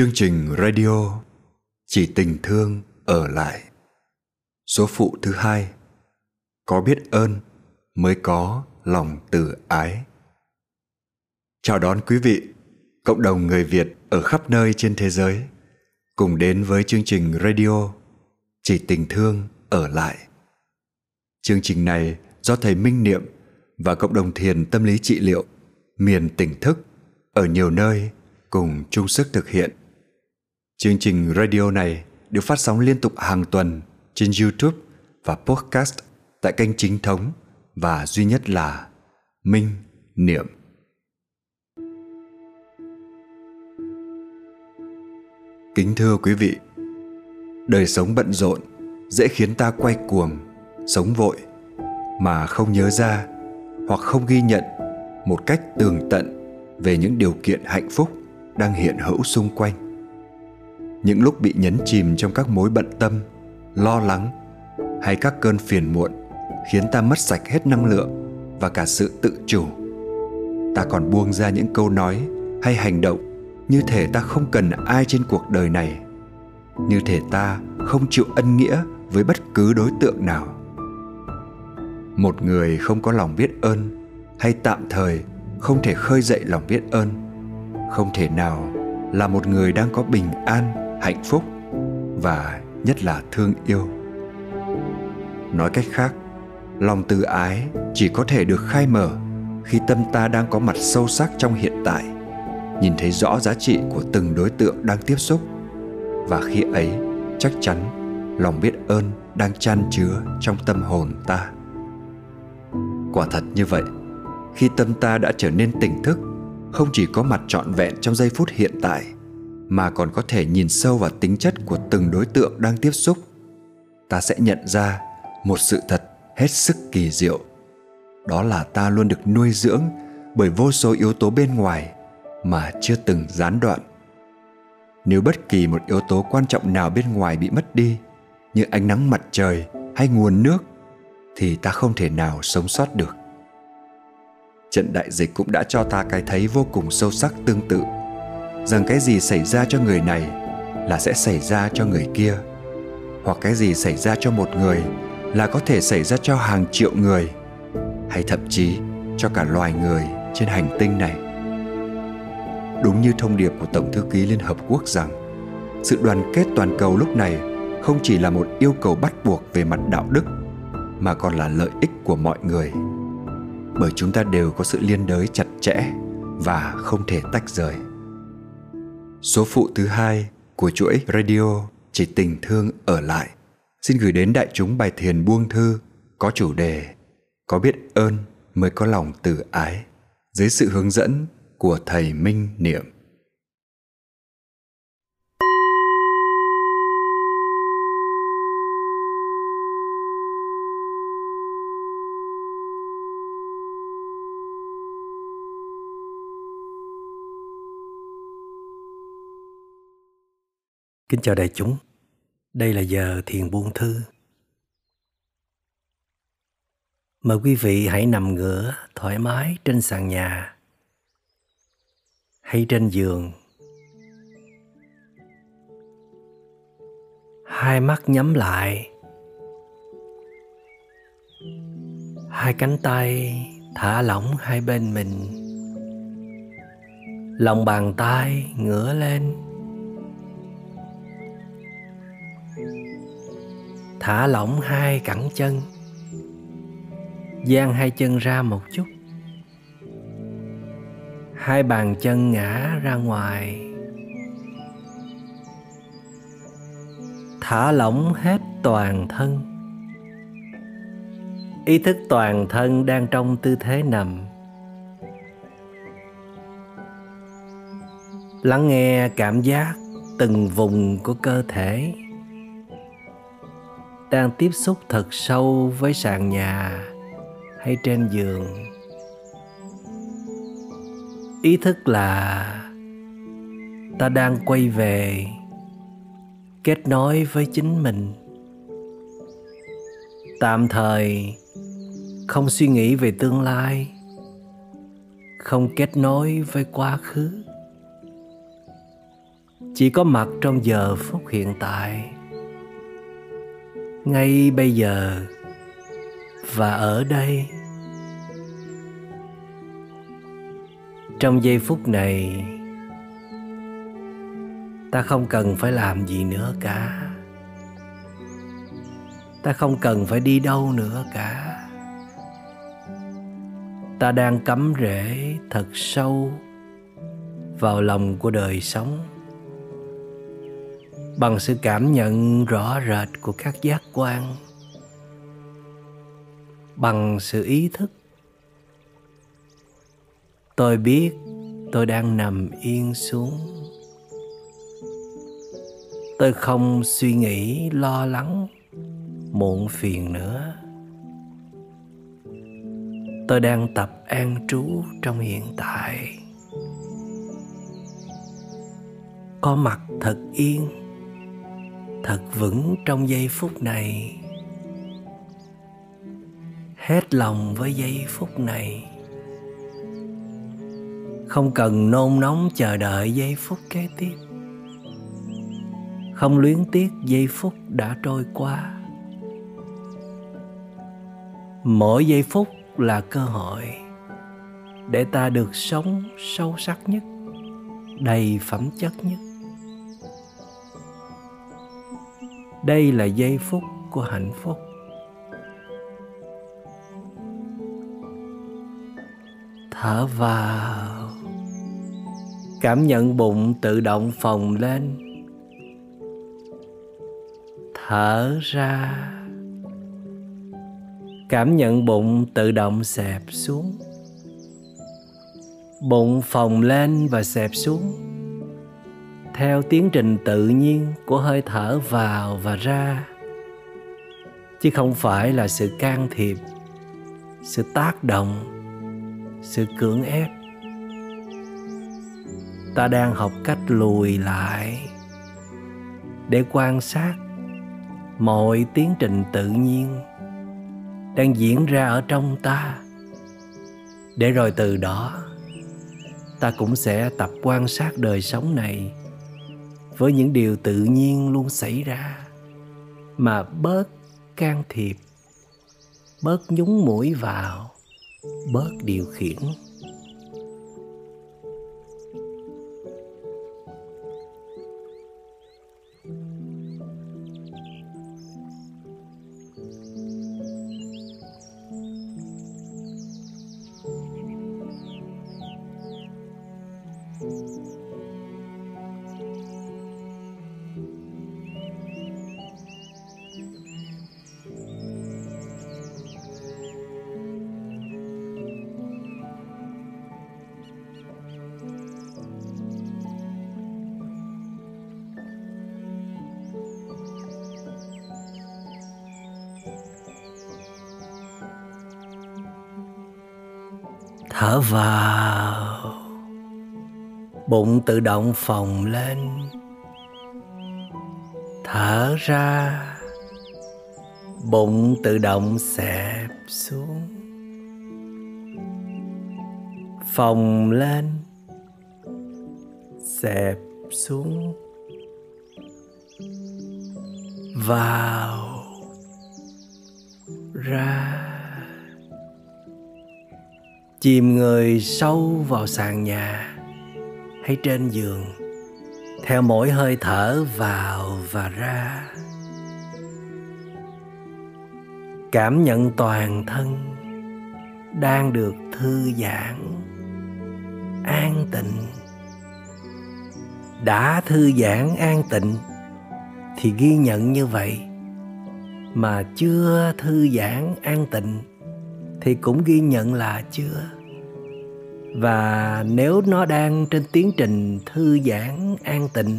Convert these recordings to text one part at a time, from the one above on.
Chương trình radio Chỉ tình thương ở lại Số phụ thứ hai Có biết ơn mới có lòng từ ái Chào đón quý vị, cộng đồng người Việt ở khắp nơi trên thế giới cùng đến với chương trình radio Chỉ tình thương ở lại. Chương trình này do thầy Minh Niệm và cộng đồng thiền tâm lý trị liệu miền tỉnh thức ở nhiều nơi cùng chung sức thực hiện. Chương trình radio này được phát sóng liên tục hàng tuần trên YouTube và podcast tại kênh chính thống và duy nhất là Minh Niệm. Kính thưa quý vị, đời sống bận rộn dễ khiến ta quay cuồng, sống vội mà không nhớ ra hoặc không ghi nhận một cách tường tận về những điều kiện hạnh phúc đang hiện hữu xung quanh những lúc bị nhấn chìm trong các mối bận tâm, lo lắng hay các cơn phiền muộn khiến ta mất sạch hết năng lượng và cả sự tự chủ. Ta còn buông ra những câu nói hay hành động như thể ta không cần ai trên cuộc đời này, như thể ta không chịu ân nghĩa với bất cứ đối tượng nào. Một người không có lòng biết ơn hay tạm thời không thể khơi dậy lòng biết ơn, không thể nào là một người đang có bình an hạnh phúc và nhất là thương yêu. Nói cách khác, lòng từ ái chỉ có thể được khai mở khi tâm ta đang có mặt sâu sắc trong hiện tại, nhìn thấy rõ giá trị của từng đối tượng đang tiếp xúc. Và khi ấy, chắc chắn lòng biết ơn đang chan chứa trong tâm hồn ta. Quả thật như vậy, khi tâm ta đã trở nên tỉnh thức, không chỉ có mặt trọn vẹn trong giây phút hiện tại mà còn có thể nhìn sâu vào tính chất của từng đối tượng đang tiếp xúc. Ta sẽ nhận ra một sự thật hết sức kỳ diệu. Đó là ta luôn được nuôi dưỡng bởi vô số yếu tố bên ngoài mà chưa từng gián đoạn. Nếu bất kỳ một yếu tố quan trọng nào bên ngoài bị mất đi, như ánh nắng mặt trời hay nguồn nước, thì ta không thể nào sống sót được. Trận đại dịch cũng đã cho ta cái thấy vô cùng sâu sắc tương tự rằng cái gì xảy ra cho người này là sẽ xảy ra cho người kia, hoặc cái gì xảy ra cho một người là có thể xảy ra cho hàng triệu người, hay thậm chí cho cả loài người trên hành tinh này. Đúng như thông điệp của tổng thư ký liên hợp quốc rằng, sự đoàn kết toàn cầu lúc này không chỉ là một yêu cầu bắt buộc về mặt đạo đức, mà còn là lợi ích của mọi người. Bởi chúng ta đều có sự liên đới chặt chẽ và không thể tách rời số phụ thứ hai của chuỗi radio chỉ tình thương ở lại. Xin gửi đến đại chúng bài thiền buông thư có chủ đề có biết ơn mới có lòng từ ái. Dưới sự hướng dẫn của thầy minh niệm. Kính chào đại chúng. Đây là giờ thiền buông thư. Mời quý vị hãy nằm ngửa thoải mái trên sàn nhà hay trên giường. Hai mắt nhắm lại. Hai cánh tay thả lỏng hai bên mình. Lòng bàn tay ngửa lên thả lỏng hai cẳng chân. Dang hai chân ra một chút. Hai bàn chân ngã ra ngoài. Thả lỏng hết toàn thân. Ý thức toàn thân đang trong tư thế nằm. Lắng nghe cảm giác từng vùng của cơ thể đang tiếp xúc thật sâu với sàn nhà hay trên giường. Ý thức là ta đang quay về kết nối với chính mình. Tạm thời không suy nghĩ về tương lai, không kết nối với quá khứ. Chỉ có mặt trong giờ phút hiện tại ngay bây giờ và ở đây. Trong giây phút này, ta không cần phải làm gì nữa cả. Ta không cần phải đi đâu nữa cả. Ta đang cắm rễ thật sâu vào lòng của đời sống bằng sự cảm nhận rõ rệt của các giác quan, bằng sự ý thức. Tôi biết tôi đang nằm yên xuống. Tôi không suy nghĩ, lo lắng, muộn phiền nữa. Tôi đang tập an trú trong hiện tại. Có mặt thật yên thật vững trong giây phút này. Hết lòng với giây phút này. Không cần nôn nóng chờ đợi giây phút kế tiếp. Không luyến tiếc giây phút đã trôi qua. Mỗi giây phút là cơ hội để ta được sống sâu sắc nhất, đầy phẩm chất nhất. Đây là giây phút của hạnh phúc. Thở vào. Cảm nhận bụng tự động phồng lên. Thở ra. Cảm nhận bụng tự động xẹp xuống. Bụng phồng lên và xẹp xuống theo tiến trình tự nhiên của hơi thở vào và ra, chứ không phải là sự can thiệp, sự tác động, sự cưỡng ép. Ta đang học cách lùi lại để quan sát mọi tiến trình tự nhiên đang diễn ra ở trong ta. Để rồi từ đó, ta cũng sẽ tập quan sát đời sống này với những điều tự nhiên luôn xảy ra. Mà bớt can thiệp, bớt nhúng mũi vào, bớt điều khiển. Thở vào. Bụng tự động phồng lên. Thở ra. Bụng tự động xẹp xuống. Phồng lên. Xẹp xuống. Vào. Ra chìm người sâu vào sàn nhà hay trên giường, theo mỗi hơi thở vào và ra. Cảm nhận toàn thân đang được thư giãn, an tịnh. Đã thư giãn, an tịnh thì ghi nhận như vậy, mà chưa thư giãn, an tịnh thì cũng ghi nhận là chưa. Và nếu nó đang trên tiến trình thư giãn, an tịnh,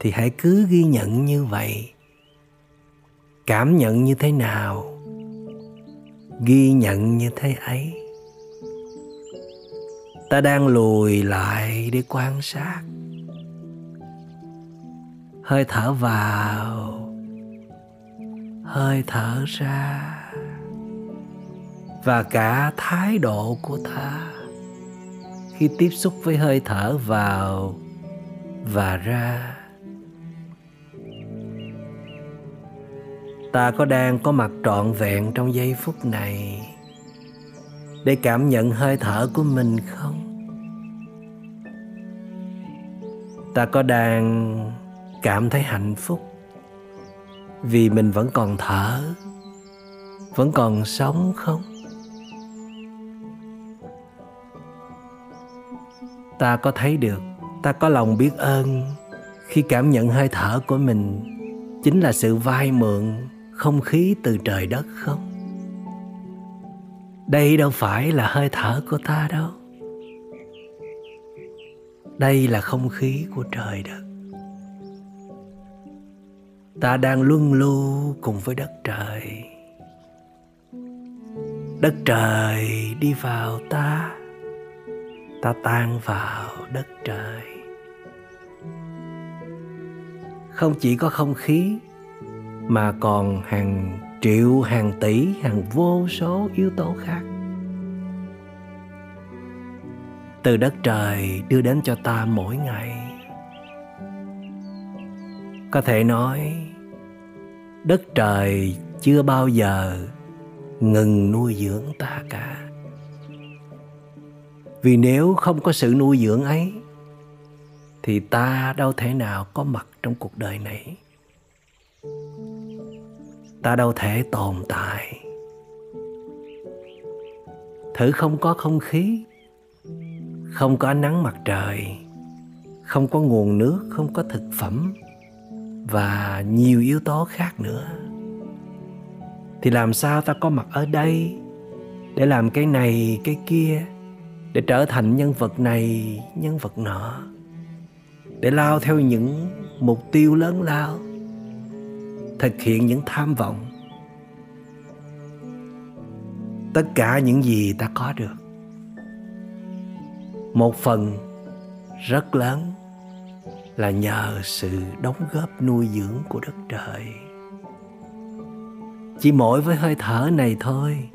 thì hãy cứ ghi nhận như vậy. Cảm nhận như thế nào? Ghi nhận như thế ấy. Ta đang lùi lại để quan sát. Hơi thở vào. Hơi thở ra và cả thái độ của ta. Khi tiếp xúc với hơi thở vào và ra, ta có đang có mặt trọn vẹn trong giây phút này để cảm nhận hơi thở của mình không? Ta có đang cảm thấy hạnh phúc vì mình vẫn còn thở, vẫn còn sống không? Ta có thấy được, ta có lòng biết ơn. Khi cảm nhận hơi thở của mình, chính là sự vay mượn không khí từ trời đất không? Đây đâu phải là hơi thở của ta đâu. Đây là không khí của trời đất. Ta đang luân lưu cùng với đất trời. Đất trời đi vào ta ta tan vào đất trời. Không chỉ có không khí, mà còn hàng triệu, hàng tỷ, hàng vô số yếu tố khác. Từ đất trời đưa đến cho ta mỗi ngày. Có thể nói, đất trời chưa bao giờ ngừng nuôi dưỡng ta cả vì nếu không có sự nuôi dưỡng ấy, thì ta đâu thể nào có mặt trong cuộc đời này. Ta đâu thể tồn tại. Thử không có không khí, không có ánh nắng mặt trời, không có nguồn nước, không có thực phẩm và nhiều yếu tố khác nữa, thì làm sao ta có mặt ở đây để làm cái này, cái kia? Để trở thành nhân vật này, nhân vật nọ. Để lao theo những mục tiêu lớn lao. Thực hiện những tham vọng. Tất cả những gì ta có được. Một phần rất lớn là nhờ sự đóng góp nuôi dưỡng của đất trời. Chỉ mỗi với hơi thở này thôi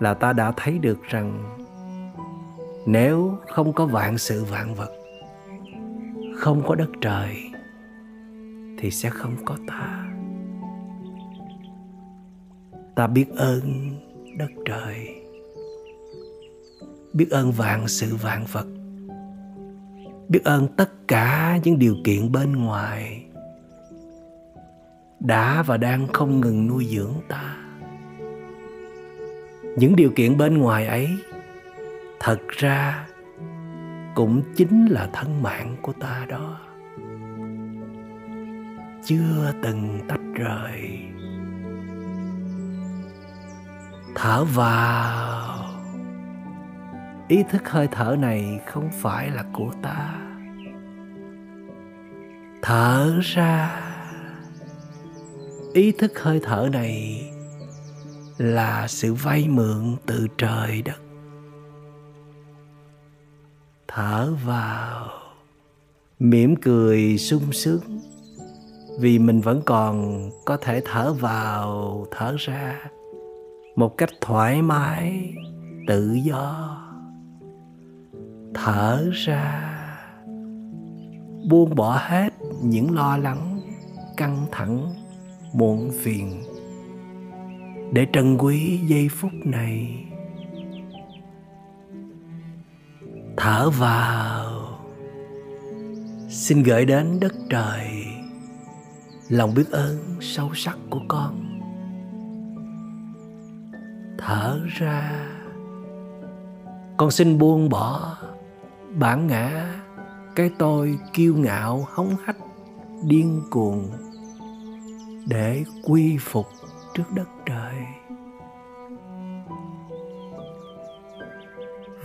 là ta đã thấy được rằng nếu không có vạn sự vạn vật, không có đất trời, thì sẽ không có ta. Ta biết ơn đất trời, biết ơn vạn sự vạn vật, biết ơn tất cả những điều kiện bên ngoài đã và đang không ngừng nuôi dưỡng ta. Những điều kiện bên ngoài ấy thật ra, cũng chính là thân mạng của ta đó. Chưa từng tách rời. Thở vào. Ý thức hơi thở này không phải là của ta. Thở ra. Ý thức hơi thở này là sự vay mượn từ trời đất thở vào. Mỉm cười sung sướng, vì mình vẫn còn có thể thở vào, thở ra một cách thoải mái, tự do. Thở ra, buông bỏ hết những lo lắng, căng thẳng, muộn phiền. Để trân quý giây phút này thở vào. Xin gửi đến đất trời lòng biết ơn sâu sắc của con. Thở ra. Con xin buông bỏ bản ngã. Cái tôi kiêu ngạo, hống hách, điên cuồng để quy phục trước đất trời.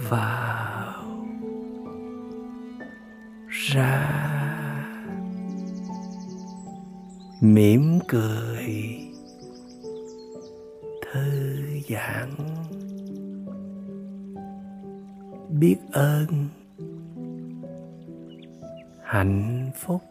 Vào ra. Mỉm cười thư giãn. Biết ơn hạnh phúc.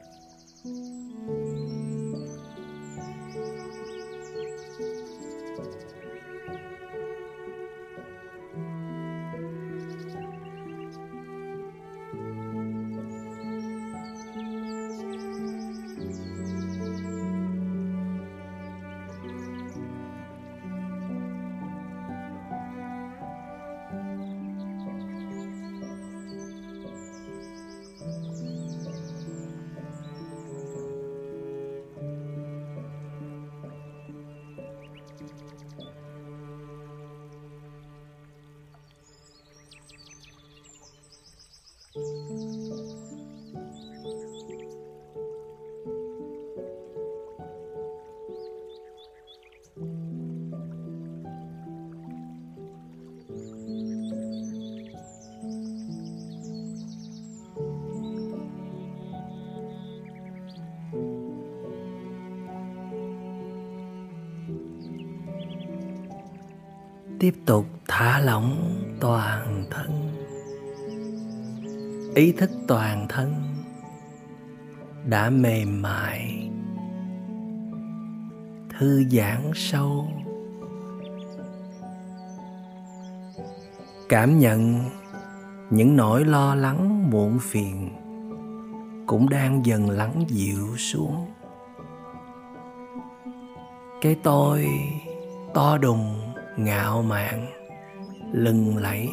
Tiếp tục thả lỏng toàn thân. Ý thức toàn thân đã mềm mại, thư giãn sâu. Cảm nhận những nỗi lo lắng muộn phiền cũng đang dần lắng dịu xuống. Cái tôi to đùng ngạo mạn, lừng lẫy,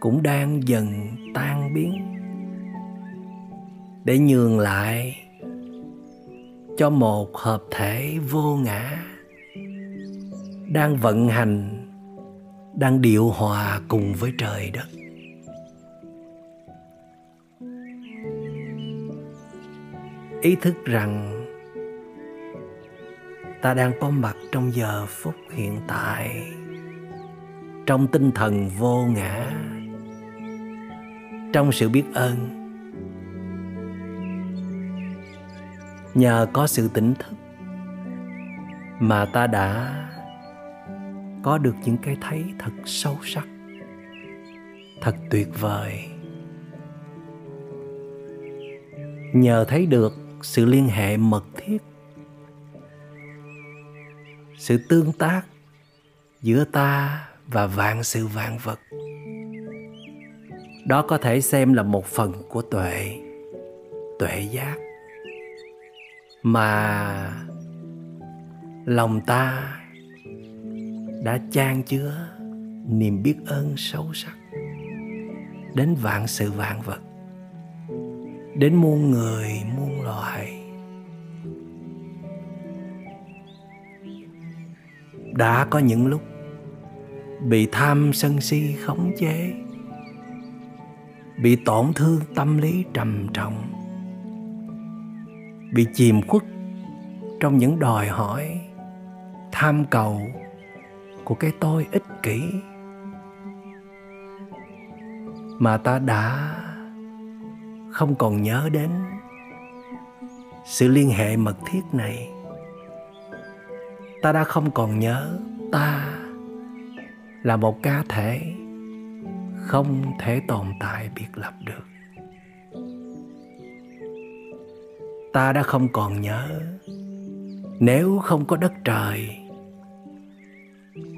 cũng đang dần tan biến. Để nhường lại cho một hợp thể vô ngã đang vận hành, đang điều hòa cùng với trời đất. Ý thức rằng ta đang có mặt trong giờ phút hiện tại, trong tinh thần vô ngã, trong sự biết ơn. Nhờ có sự tỉnh thức mà ta đã có được những cái thấy thật sâu sắc, thật tuyệt vời. Nhờ thấy được sự liên hệ mật thiết sự tương tác giữa ta và vạn sự vạn vật. Đó có thể xem là một phần của tuệ tuệ giác. Mà lòng ta đã chan chứa niềm biết ơn sâu sắc đến vạn sự vạn vật, đến muôn người, muôn loài. Đã có những lúc bị tham sân si khống chế, bị tổn thương tâm lý trầm trọng, bị chìm khuất trong những đòi hỏi, tham cầu của cái tôi ích kỷ mà ta đã không còn nhớ đến. Sự liên hệ mật thiết này ta đã không còn nhớ ta là một cá thể không thể tồn tại biệt lập được. Ta đã không còn nhớ nếu không có đất trời,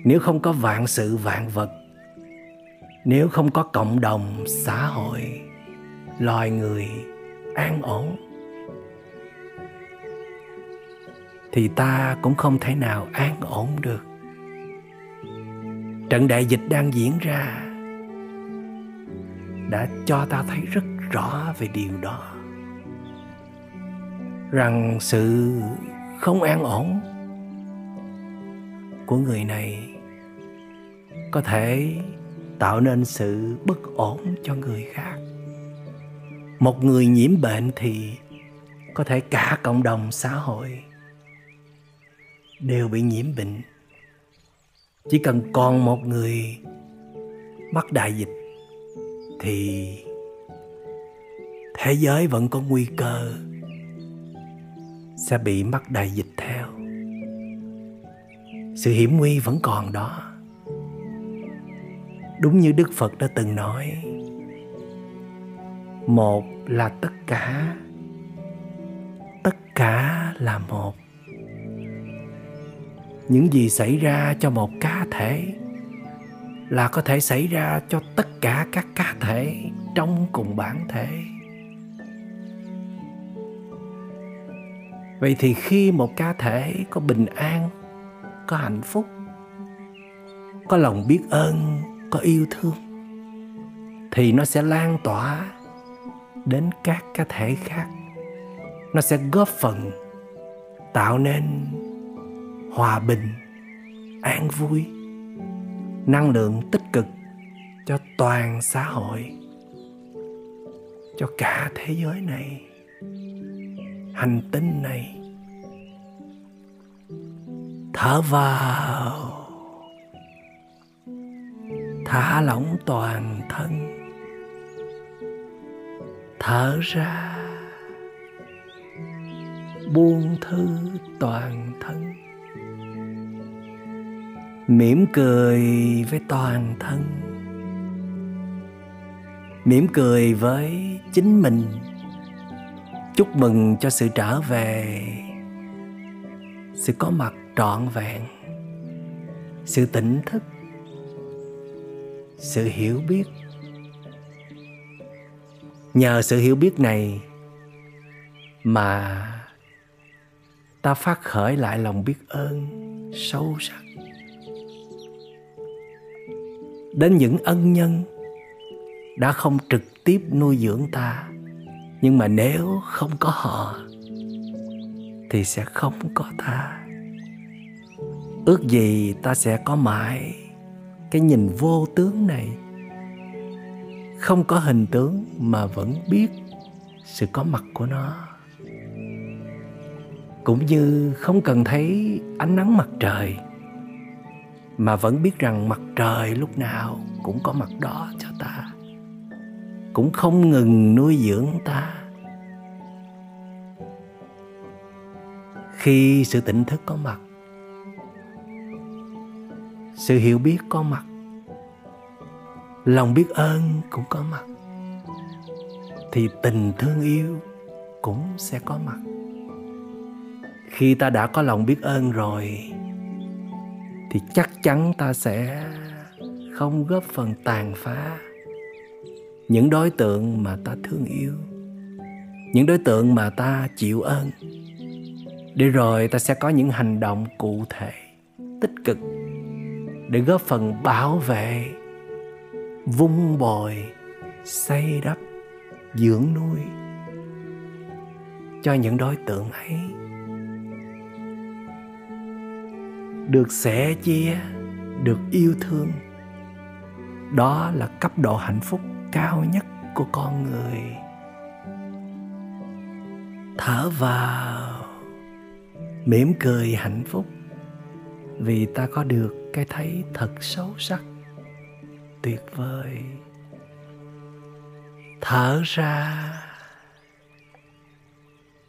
nếu không có vạn sự vạn vật, nếu không có cộng đồng xã hội, loài người an ổn. Thì ta cũng không thể nào an ổn được. Trận đại dịch đang diễn ra đã cho ta thấy rất rõ về điều đó. Rằng sự không an ổn của người này có thể tạo nên sự bất ổn cho người khác. Một người nhiễm bệnh thì có thể cả cộng đồng xã hội đều bị nhiễm bệnh. Chỉ cần còn một người mắc đại dịch thì thế giới vẫn có nguy cơ sẽ bị mắc đại dịch theo. Sự hiểm nguy vẫn còn đó. Đúng như đức phật đã từng nói, một là tất cả tất cả là một những gì xảy ra cho một cá thể là có thể xảy ra cho tất cả các cá thể trong cùng bản thể. Vậy thì khi một cá thể có bình an, có hạnh phúc, có lòng biết ơn, có yêu thương, thì nó sẽ lan tỏa đến các cá thể khác. Nó sẽ góp phần tạo nên hòa bình, an vui, năng lượng tích cực cho toàn xã hội, cho cả thế giới này, hành tinh này. Thở vào, thả lỏng toàn thân, thở ra, buông thư toàn thân mỉm cười với toàn thân, mỉm cười với chính mình. Chúc mừng cho sự trở về, sự có mặt trọn vẹn, sự tỉnh thức, sự hiểu biết. Nhờ sự hiểu biết này mà ta phát khởi lại lòng biết ơn sâu sắc. Đến những ân nhân đã không trực tiếp nuôi dưỡng ta. Nhưng mà nếu không có họ, thì sẽ không có ta. Ước gì ta sẽ có mãi cái nhìn vô tướng này. Không có hình tướng mà vẫn biết sự có mặt của nó. Cũng như không cần thấy ánh nắng mặt trời mà vẫn biết rằng mặt trời lúc nào cũng có mặt đó cho ta. Cũng không ngừng nuôi dưỡng ta. Khi sự tỉnh thức có mặt, sự hiểu biết có mặt, lòng biết ơn cũng có mặt, thì tình thương yêu cũng sẽ có mặt. Khi ta đã có lòng biết ơn rồi thì chắc chắn ta sẽ không góp phần tàn phá những đối tượng mà ta thương yêu, những đối tượng mà ta chịu ơn. Để rồi ta sẽ có những hành động cụ thể, tích cực để góp phần bảo vệ, vun bồi, xây đắp, dưỡng nuôi cho những đối tượng ấy. Được sẻ chia, được yêu thương. Đó là cấp độ hạnh phúc cao nhất của con người. Thở vào, mỉm cười hạnh phúc, vì ta có được cái thấy thật sâu sắc, tuyệt vời. Thở ra,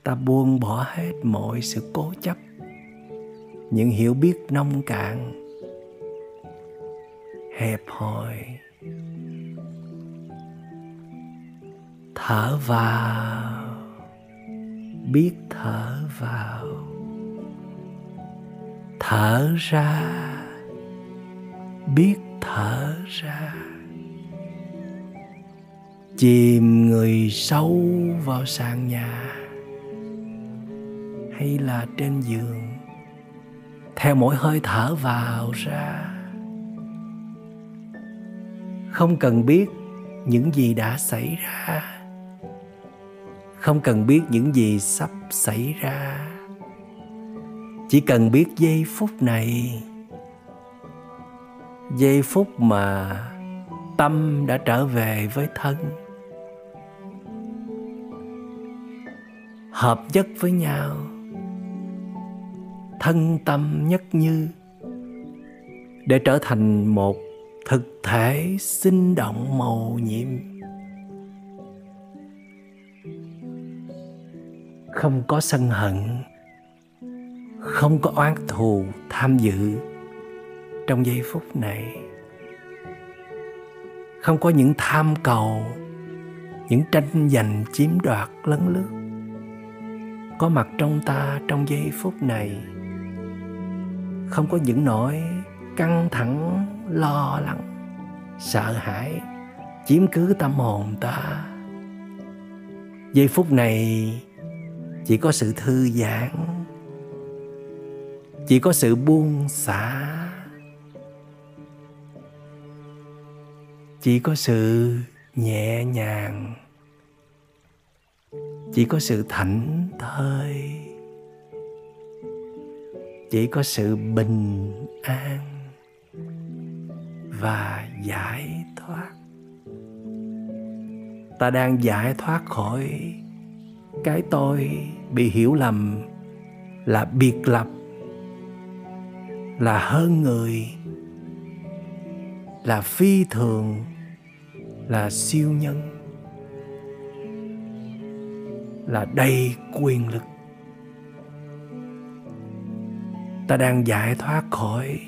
ta buông bỏ hết mọi sự cố chấp những hiểu biết nông cạn. Hẹp hòi. Thở vào. Biết thở vào. Thở ra. Biết thở ra. Chìm người sâu vào sàn nhà hay là trên giường theo mỗi hơi thở vào ra. Không cần biết những gì đã xảy ra. Không cần biết những gì sắp xảy ra. Chỉ cần biết giây phút này. Giây phút mà tâm đã trở về với thân. Hợp nhất với nhau thân tâm nhất như, để trở thành một thực thể sinh động màu nhiệm. Không có sân hận, không có oán thù tham dự trong giây phút này. Không có những tham cầu, những tranh giành chiếm đoạt lấn lướt có mặt trong ta trong giây phút này không có những nỗi căng thẳng, lo lắng, sợ hãi, chiếm cứ tâm hồn ta. Giây phút này chỉ có sự thư giãn, chỉ có sự buông xả, chỉ có sự nhẹ nhàng, chỉ có sự thảnh thơi chỉ có sự bình an và giải thoát. Ta đang giải thoát khỏi cái tôi bị hiểu lầm là biệt lập, là hơn người, là phi thường, là siêu nhân, là đầy quyền lực. Ta đang giải thoát khỏi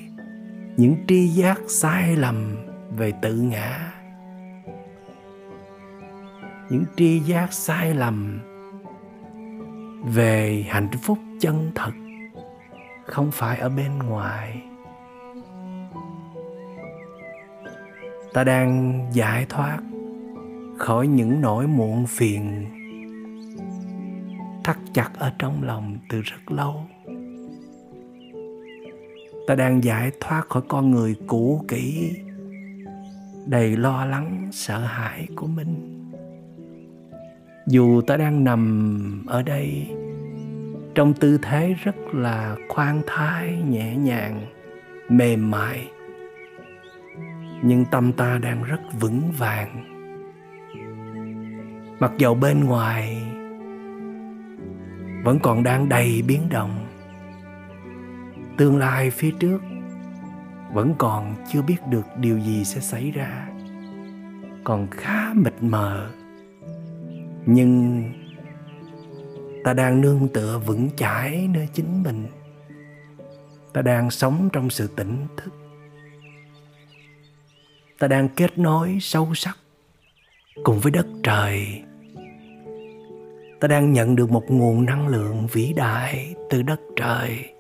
những tri giác sai lầm về tự ngã. Những tri giác sai lầm về hạnh phúc chân thật không phải ở bên ngoài. Ta đang giải thoát khỏi những nỗi muộn phiền thắt chặt ở trong lòng từ rất lâu ta đang giải thoát khỏi con người cũ kỹ, đầy lo lắng, sợ hãi của mình. Dù ta đang nằm ở đây, trong tư thế rất là khoan thai, nhẹ nhàng, mềm mại, nhưng tâm ta đang rất vững vàng. Mặc dầu bên ngoài vẫn còn đang đầy biến động tương lai phía trước, vẫn còn chưa biết được điều gì sẽ xảy ra. Còn khá mịt mờ. Nhưng ta đang nương tựa vững chãi nơi chính mình. Ta đang sống trong sự tỉnh thức. Ta đang kết nối sâu sắc cùng với đất trời. Ta đang nhận được một nguồn năng lượng vĩ đại từ đất trời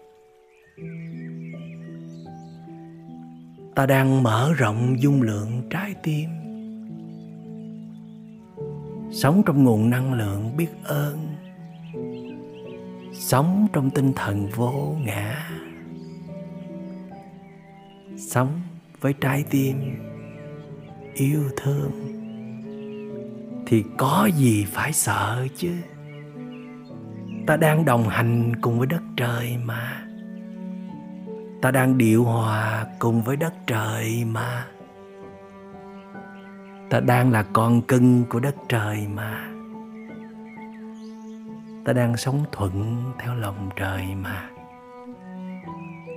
ta đang mở rộng dung lượng trái tim. Sống trong nguồn năng lượng biết ơn. Sống trong tinh thần vô ngã. Sống với trái tim yêu thương. Thì có gì phải sợ chứ? Ta đang đồng hành cùng với đất trời mà ta đang điệu hòa cùng với đất trời mà. Ta đang là con cưng của đất trời mà. Ta đang sống thuận theo lòng trời mà.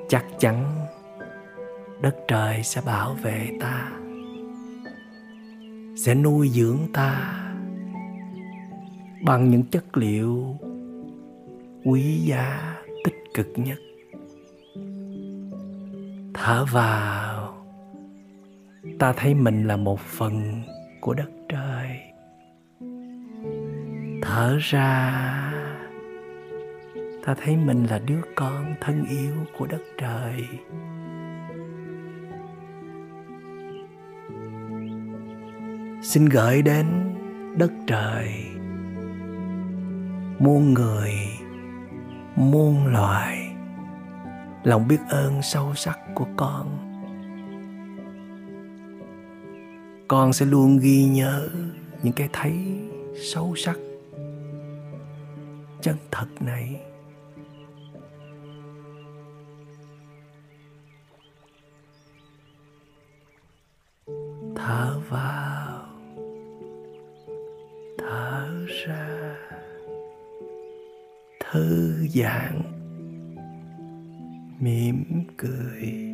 Chắc chắn đất trời sẽ bảo vệ ta, sẽ nuôi dưỡng ta bằng những chất liệu quý giá tích cực nhất thở vào. Ta thấy mình là một phần của đất trời. Thở ra. Ta thấy mình là đứa con thân yêu của đất trời. Xin gửi đến đất trời. Muôn người, muôn loài lòng biết ơn sâu sắc của con. Con sẽ luôn ghi nhớ những cái thấy sâu sắc, chân thật này. Thở vào, thở ra, thư giãn mỉm cười.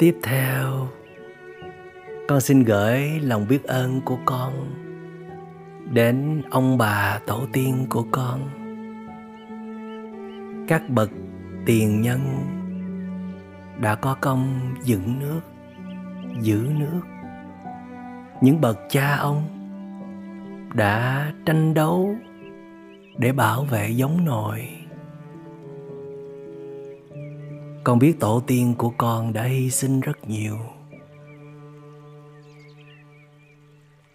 Tiếp theo. Con xin gửi lòng biết ơn của con đến ông bà tổ tiên của con. Các bậc tiền nhân đã có công dựng nước, giữ nước. Những bậc cha ông đã tranh đấu để bảo vệ giống nòi con biết tổ tiên của con đã hy sinh rất nhiều.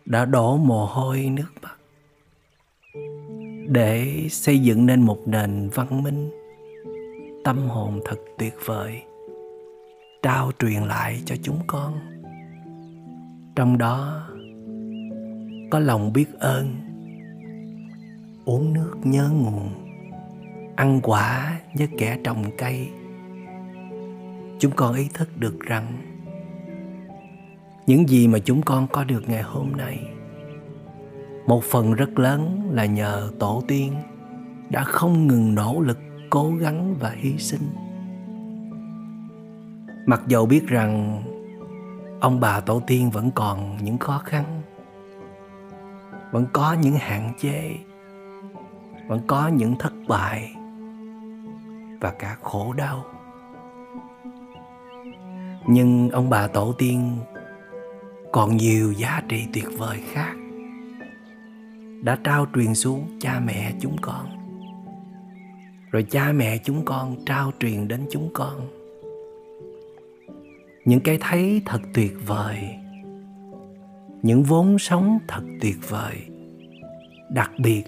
Đã đổ mồ hôi nước mắt để xây dựng nên một nền văn minh tâm hồn thật tuyệt vời, trao truyền lại cho chúng con. Trong đó có lòng biết ơn, uống nước nhớ nguồn, ăn quả với kẻ trồng cây chúng con ý thức được rằng những gì mà chúng con có được ngày hôm nay, một phần rất lớn là nhờ tổ tiên đã không ngừng nỗ lực, cố gắng và hy sinh. Mặc dầu biết rằng ông bà tổ tiên vẫn còn những khó khăn, vẫn có những hạn chế, vẫn có những thất bại và cả khổ đau nhưng ông bà tổ tiên còn nhiều giá trị tuyệt vời khác. Đã trao truyền xuống cha mẹ chúng con. Rồi cha mẹ chúng con trao truyền đến chúng con. Những cái thấy thật tuyệt vời, những vốn sống thật tuyệt vời, đặc biệt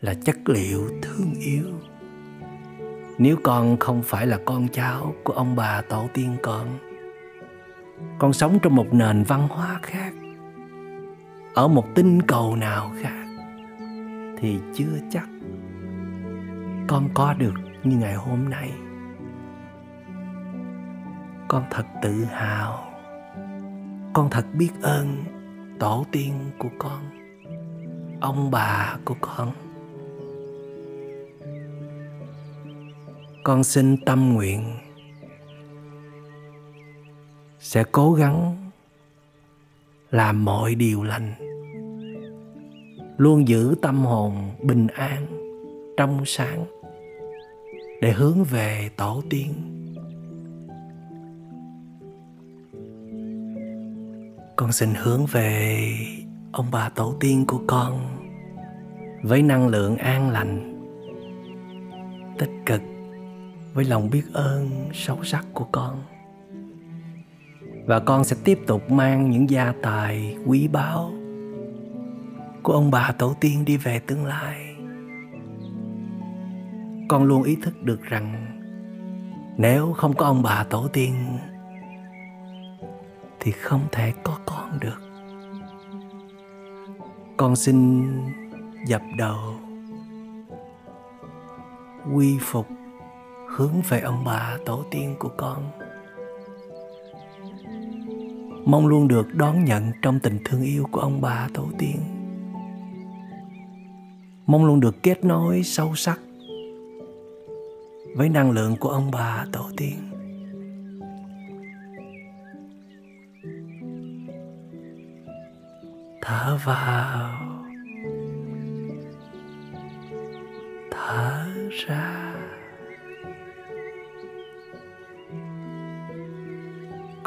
là chất liệu thương yêu nếu con không phải là con cháu của ông bà tổ tiên con con sống trong một nền văn hóa khác, ở một tinh cầu nào khác, thì chưa chắc con có được như ngày hôm nay. Con thật tự hào, con thật biết ơn tổ tiên của con, ông bà của con. Con xin tâm nguyện. Sẽ cố gắng làm mọi điều lành, luôn giữ tâm hồn bình an, trong sáng, để hướng về tổ tiên. Con xin hướng về ông bà tổ tiên của con với năng lượng an lành, tích cực với lòng biết ơn sâu sắc của con. Và con sẽ tiếp tục mang những gia tài quý báu của ông bà tổ tiên đi về tương lai. Con luôn ý thức được rằng nếu không có ông bà tổ tiên thì không thể có con được. Con xin dập đầu, quy phục hướng về ông bà tổ tiên của con. Mong luôn được đón nhận trong tình thương yêu của ông bà tổ tiên. Mong luôn được kết nối sâu sắc với năng lượng của ông bà tổ tiên. Thở vào. Thở ra.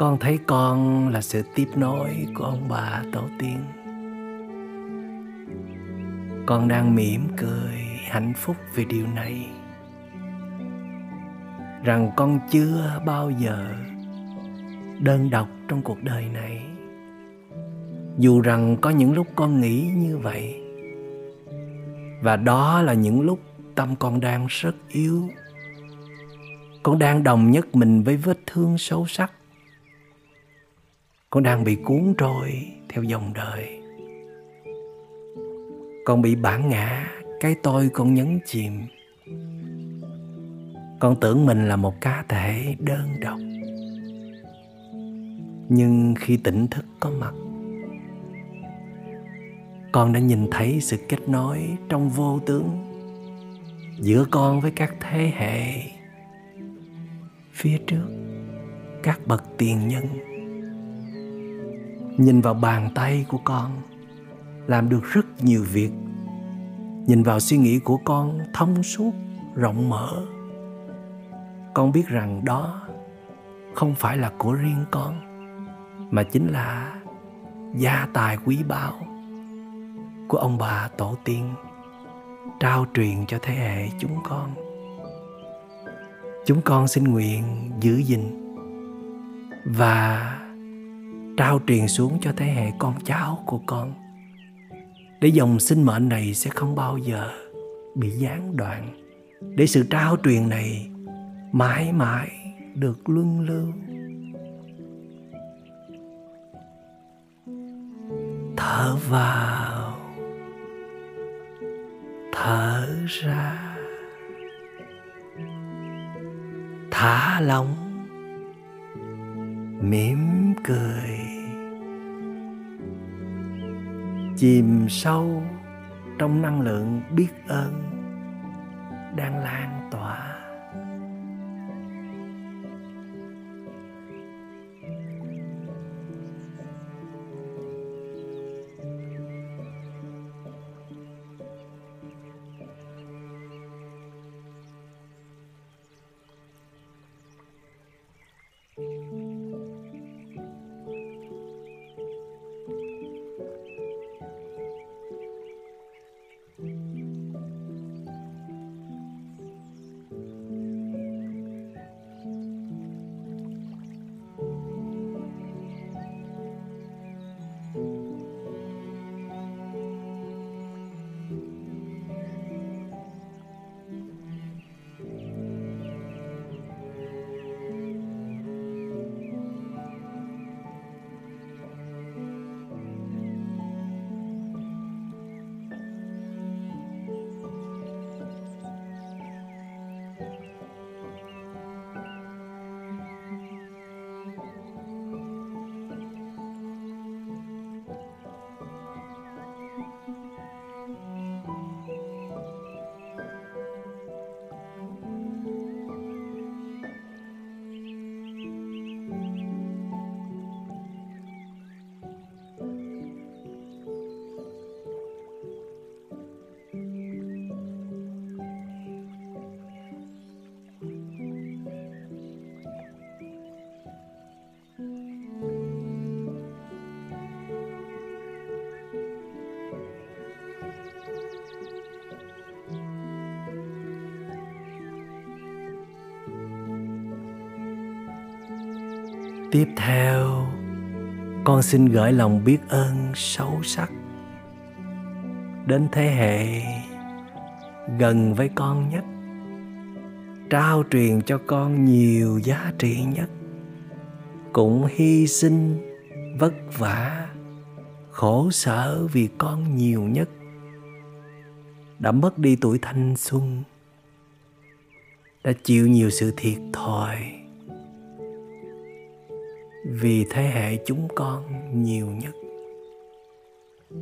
Con thấy con là sự tiếp nối của ông bà tổ tiên. Con đang mỉm cười hạnh phúc vì điều này, rằng con chưa bao giờ đơn độc trong cuộc đời này. Dù rằng có những lúc con nghĩ như vậy, và đó là những lúc tâm con đang rất yếu. Con đang đồng nhất mình với vết thương sâu sắc con đang bị cuốn trôi theo dòng đời. Con bị bản ngã, cái tôi con nhấn chìm. Con tưởng mình là một cá thể đơn độc. Nhưng khi tỉnh thức có mặt, con đã nhìn thấy sự kết nối trong vô tướng giữa con với các thế hệ. Phía trước, các bậc tiền nhân nhìn vào bàn tay của con, làm được rất nhiều việc. Nhìn vào suy nghĩ của con, thông suốt, rộng mở. Con biết rằng đó không phải là của riêng con, mà chính là gia tài quý báu của ông bà tổ tiên trao truyền cho thế hệ chúng con. Chúng con xin nguyện giữ gìn và trao truyền xuống cho thế hệ con cháu của con. Để dòng sinh mệnh này sẽ không bao giờ bị gián đoạn. Để sự trao truyền này mãi mãi được luân lưu. Thở vào. Thở ra. Thả lỏng mỉm cười. Chìm sâu trong năng lượng biết ơn đang lan tỏa. Tiếp theo, con xin gửi lòng biết ơn sâu sắc đến thế hệ gần với con nhất, trao truyền cho con nhiều giá trị nhất, cũng hy sinh vất vả, khổ sở vì con nhiều nhất, đã mất đi tuổi thanh xuân, đã chịu nhiều sự thiệt thòi vì thế hệ chúng con nhiều nhất.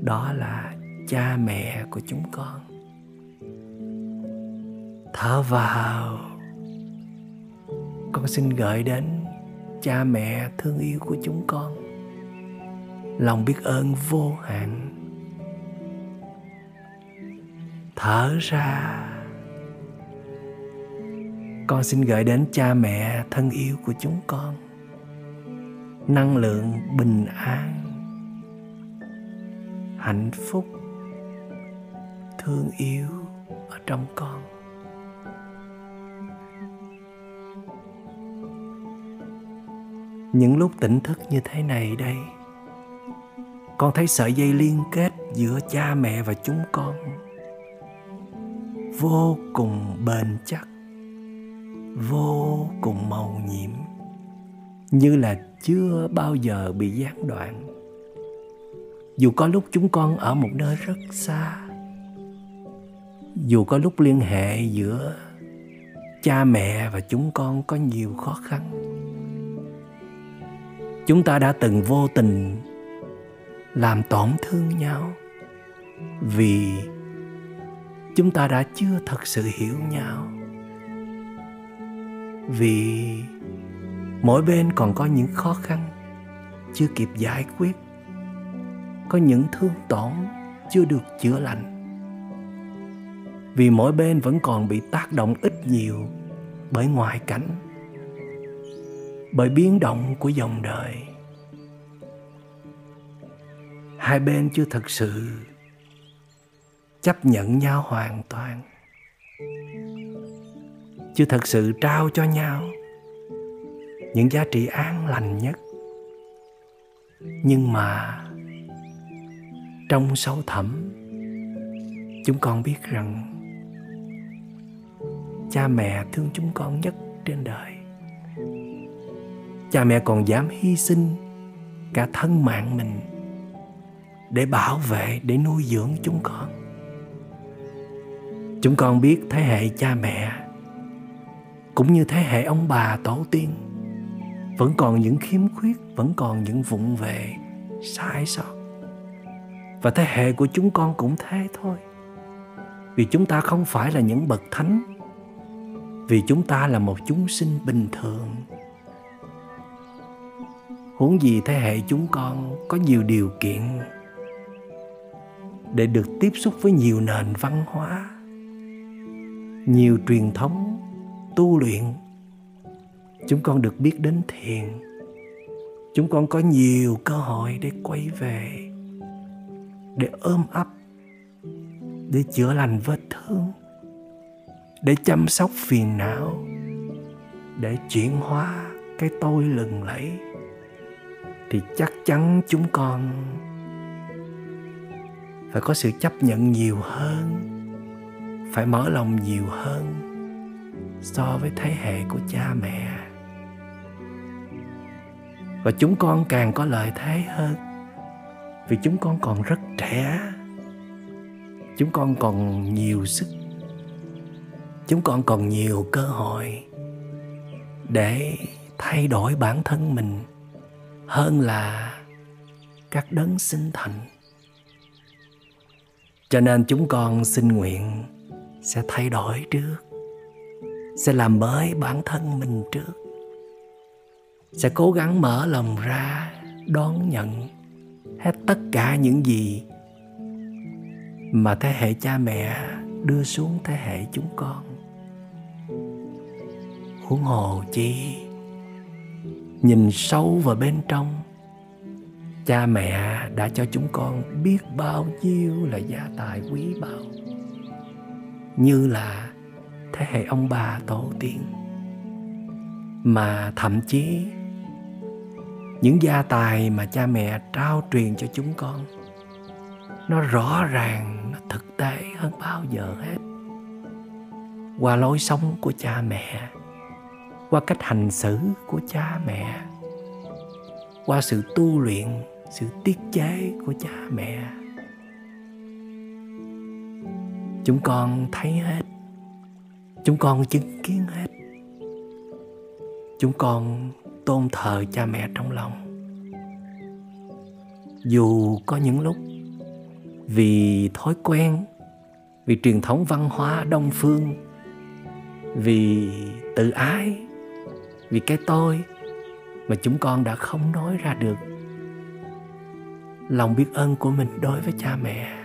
Đó là cha mẹ của chúng con. Thở vào. Con xin gửi đến cha mẹ thương yêu của chúng con. Lòng biết ơn vô hạn. Thở ra. Con xin gửi đến cha mẹ thân yêu của chúng con năng lượng bình an, hạnh phúc, thương yêu ở trong con. Những lúc tỉnh thức như thế này đây, con thấy sợi dây liên kết giữa cha mẹ và chúng con vô cùng bền chắc, vô cùng màu nhiệm, như là chưa bao giờ bị gián đoạn. Dù có lúc chúng con ở một nơi rất xa, dù có lúc liên hệ giữa cha mẹ và chúng con có nhiều khó khăn, chúng ta đã từng vô tình làm tổn thương nhau vì chúng ta đã chưa thật sự hiểu nhau, vì mỗi bên còn có những khó khăn, chưa kịp giải quyết. Có những thương tổn chưa được chữa lành. Vì mỗi bên vẫn còn bị tác động ít nhiều bởi ngoại cảnh, bởi biến động của dòng đời. Hai bên chưa thật sự chấp nhận nhau hoàn toàn, chưa thật sự trao cho nhau những giá trị an lành nhất. Nhưng mà, trong sâu thẳm, chúng con biết rằng cha mẹ thương chúng con nhất trên đời. Cha mẹ còn dám hy sinh cả thân mạng mình để bảo vệ, để nuôi dưỡng chúng con. Chúng con biết thế hệ cha mẹ, cũng như thế hệ ông bà tổ tiên vẫn còn những khiếm khuyết, vẫn còn những vụng về, sai sót. Và thế hệ của chúng con cũng thế thôi. Vì chúng ta không phải là những bậc thánh. Vì chúng ta là một chúng sinh bình thường. Huống gì thế hệ chúng con có nhiều điều kiện để được tiếp xúc với nhiều nền văn hóa, nhiều truyền thống, tu luyện chúng con được biết đến thiền. Chúng con có nhiều cơ hội để quay về, để ôm ấp, để chữa lành vết thương, để chăm sóc phiền não, để chuyển hóa cái tôi lừng lẫy. Thì chắc chắn chúng con phải có sự chấp nhận nhiều hơn, phải mở lòng nhiều hơn so với thế hệ của cha mẹ và chúng con càng có lợi thế hơn. Vì chúng con còn rất trẻ. Chúng con còn nhiều sức. Chúng con còn nhiều cơ hội để thay đổi bản thân mình hơn là các đấng sinh thành. Cho nên chúng con xin nguyện sẽ thay đổi trước, sẽ làm mới bản thân mình trước sẽ cố gắng mở lòng ra đón nhận hết tất cả những gì mà thế hệ cha mẹ đưa xuống thế hệ chúng con. Huống hồ chi nhìn sâu vào bên trong, cha mẹ đã cho chúng con biết bao nhiêu là gia tài quý báu, như là thế hệ ông bà tổ tiên, mà thậm chí những gia tài mà cha mẹ trao truyền cho chúng con. Nó rõ ràng, nó thực tế hơn bao giờ hết. Qua lối sống của cha mẹ, qua cách hành xử của cha mẹ, qua sự tu luyện, sự tiết chế của cha mẹ, chúng con thấy hết. Chúng con chứng kiến hết. Chúng con tôn thờ cha mẹ trong lòng. Dù có những lúc vì thói quen, vì truyền thống văn hóa đông phương, vì tự ái, vì cái tôi mà chúng con đã không nói ra được, lòng biết ơn của mình đối với cha mẹ,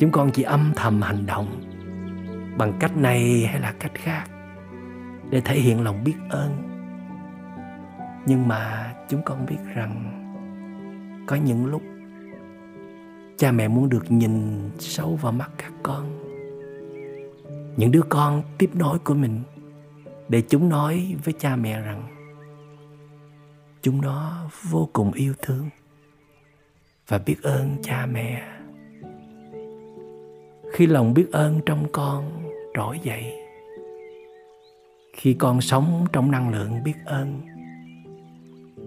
chúng con chỉ âm thầm hành động bằng cách này hay là cách khác để thể hiện lòng biết ơn nhưng mà chúng con biết rằng có những lúc cha mẹ muốn được nhìn sâu vào mắt các con. Những đứa con tiếp nối của mình để chúng nói với cha mẹ rằng chúng nó vô cùng yêu thương và biết ơn cha mẹ. Khi lòng biết ơn trong con trỗi dậy, khi con sống trong năng lượng biết ơn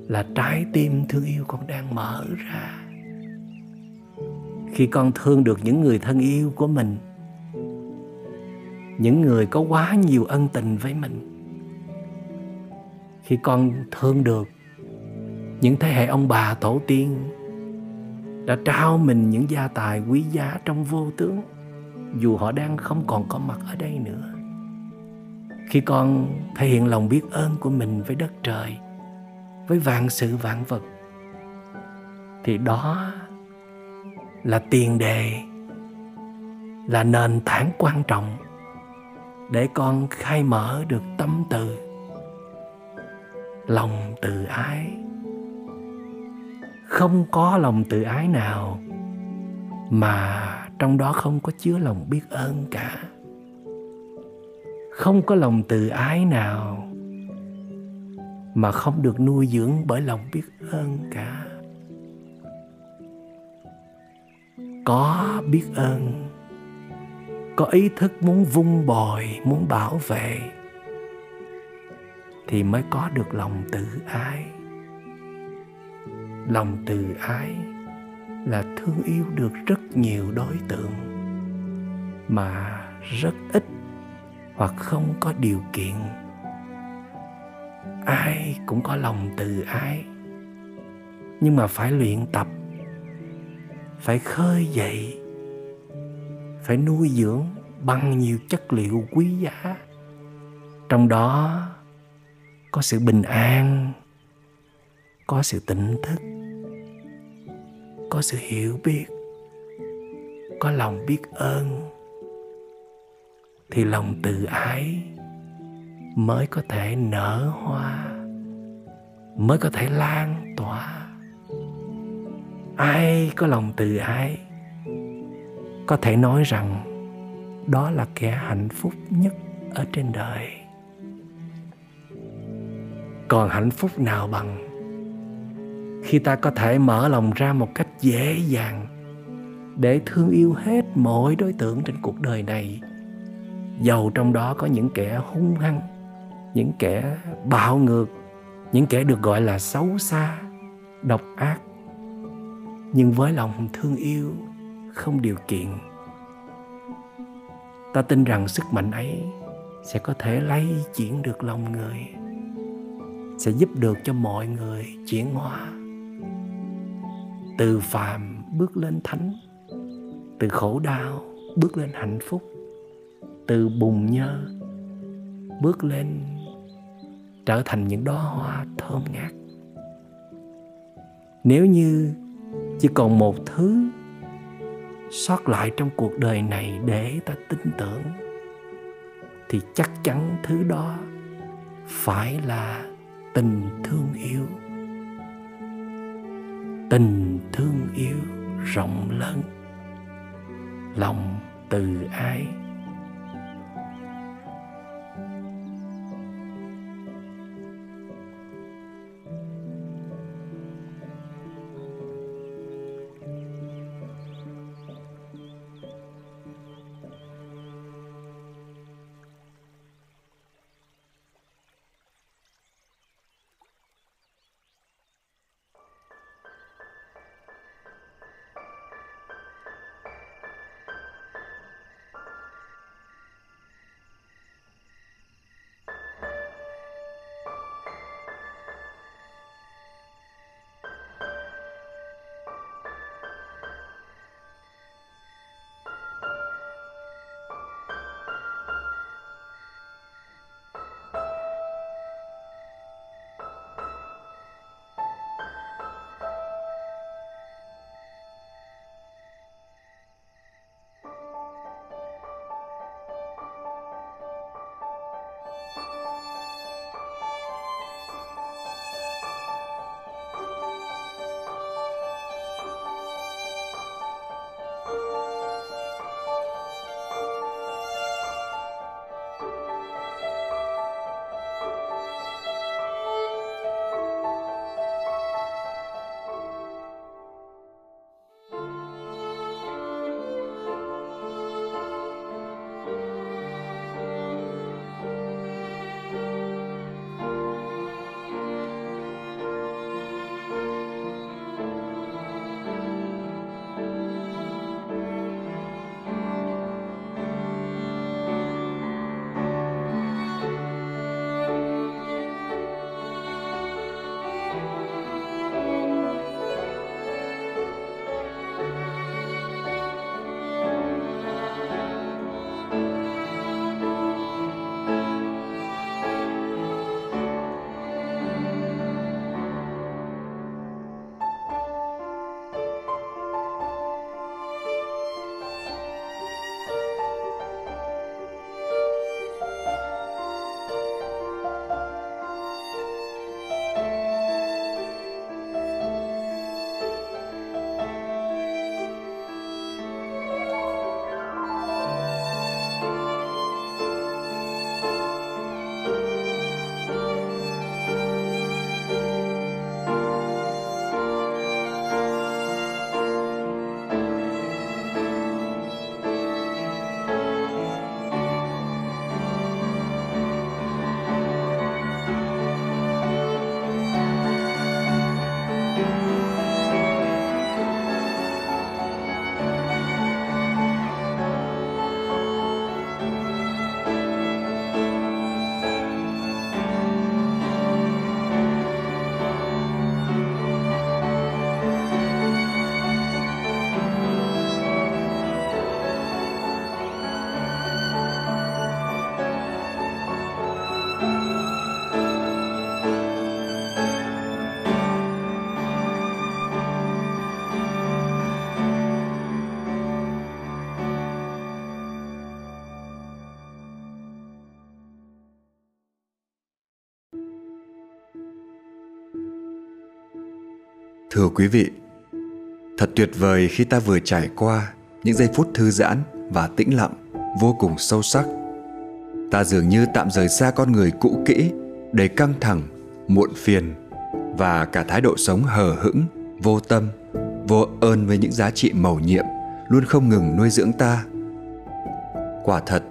là trái tim thương yêu con đang mở ra. Khi con thương được những người thân yêu của mình, những người có quá nhiều ân tình với mình, khi con thương được những thế hệ ông bà tổ tiên đã trao mình những gia tài quý giá trong vô tướng, dù họ đang không còn có mặt ở đây nữa, khi con thể hiện lòng biết ơn của mình với đất trời với vạn sự vạn vật. Thì đó là tiền đề, là nền tảng quan trọng để con khai mở được tâm từ, lòng từ ái. Không có lòng từ ái nào mà trong đó không có chứa lòng biết ơn cả. Không có lòng từ ái nào mà không được nuôi dưỡng bởi lòng biết ơn cả. Có biết ơn, có ý thức muốn vung bồi, muốn bảo vệ, thì mới có được lòng tự ái. Lòng từ ái là thương yêu được rất nhiều đối tượng, mà rất ít hoặc không có điều kiện ai cũng có lòng từ ái. Nhưng mà phải luyện tập, phải khơi dậy, phải nuôi dưỡng bằng nhiều chất liệu quý giá. Trong đó có sự bình an, có sự tỉnh thức, có sự hiểu biết, có lòng biết ơn. Thì lòng tự ái mới có thể nở hoa, mới có thể lan tỏa. Ai có lòng từ ái có thể nói rằng đó là kẻ hạnh phúc nhất ở trên đời. Còn hạnh phúc nào bằng khi ta có thể mở lòng ra một cách dễ dàng để thương yêu hết mọi đối tượng trên cuộc đời này dầu trong đó có những kẻ hung hăng những kẻ bạo ngược, những kẻ được gọi là xấu xa, độc ác. Nhưng với lòng thương yêu không điều kiện, ta tin rằng sức mạnh ấy sẽ có thể lay chuyển được lòng người, sẽ giúp được cho mọi người chuyển hóa. Từ phàm bước lên thánh, từ khổ đau bước lên hạnh phúc, từ bùn nhơ bước lên trở thành những đóa hoa thơm ngát. Nếu như chỉ còn một thứ sót lại trong cuộc đời này để ta tin tưởng, thì chắc chắn thứ đó phải là tình thương yêu. Tình thương yêu rộng lớn, lòng từ ái. Thưa quý vị, thật tuyệt vời khi ta vừa trải qua những giây phút thư giãn và tĩnh lặng vô cùng sâu sắc. Ta dường như tạm rời xa con người cũ kỹ, đầy căng thẳng, muộn phiền và cả thái độ sống hờ hững, vô tâm, vô ơn với những giá trị mầu nhiệm luôn không ngừng nuôi dưỡng ta. Quả thật,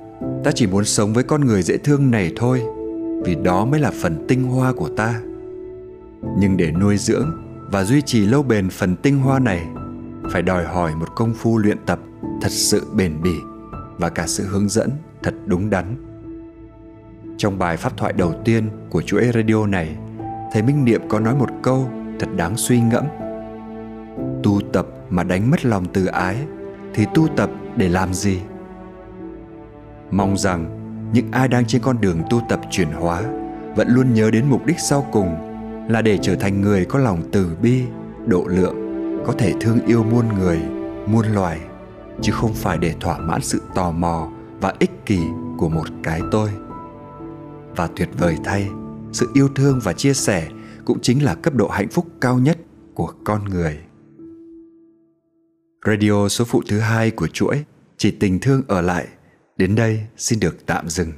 ta chỉ muốn sống với con người dễ thương này thôi, vì đó mới là phần tinh hoa của ta. Nhưng để nuôi dưỡng và duy trì lâu bền phần tinh hoa này, phải đòi hỏi một công phu luyện tập thật sự bền bỉ và cả sự hướng dẫn thật đúng đắn. Trong bài pháp thoại đầu tiên của chuỗi radio này, thầy Minh Niệm có nói một câu thật đáng suy ngẫm. Tu tập mà đánh mất lòng từ ái thì tu tập để làm gì? Mong rằng những ai đang trên con đường tu tập chuyển hóa vẫn luôn nhớ đến mục đích sau cùng là để trở thành người có lòng từ bi, độ lượng, có thể thương yêu muôn người, muôn loài chứ không phải để thỏa mãn sự tò mò và ích kỷ của một cái tôi. Và tuyệt vời thay sự yêu thương và chia sẻ cũng chính là cấp độ hạnh phúc cao nhất của con người. Radio số phụ thứ hai của chuỗi chỉ tình thương ở lại. Đến đây xin được tạm dừng.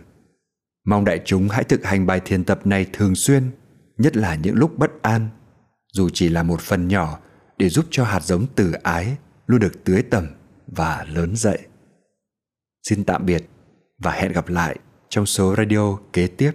Mong đại chúng hãy thực hành bài thiền tập này thường xuyên nhất là những lúc bất an, dù chỉ là một phần nhỏ để giúp cho hạt giống từ ái luôn được tưới tẩm và lớn dậy. Xin tạm biệt và hẹn gặp lại trong số radio kế tiếp.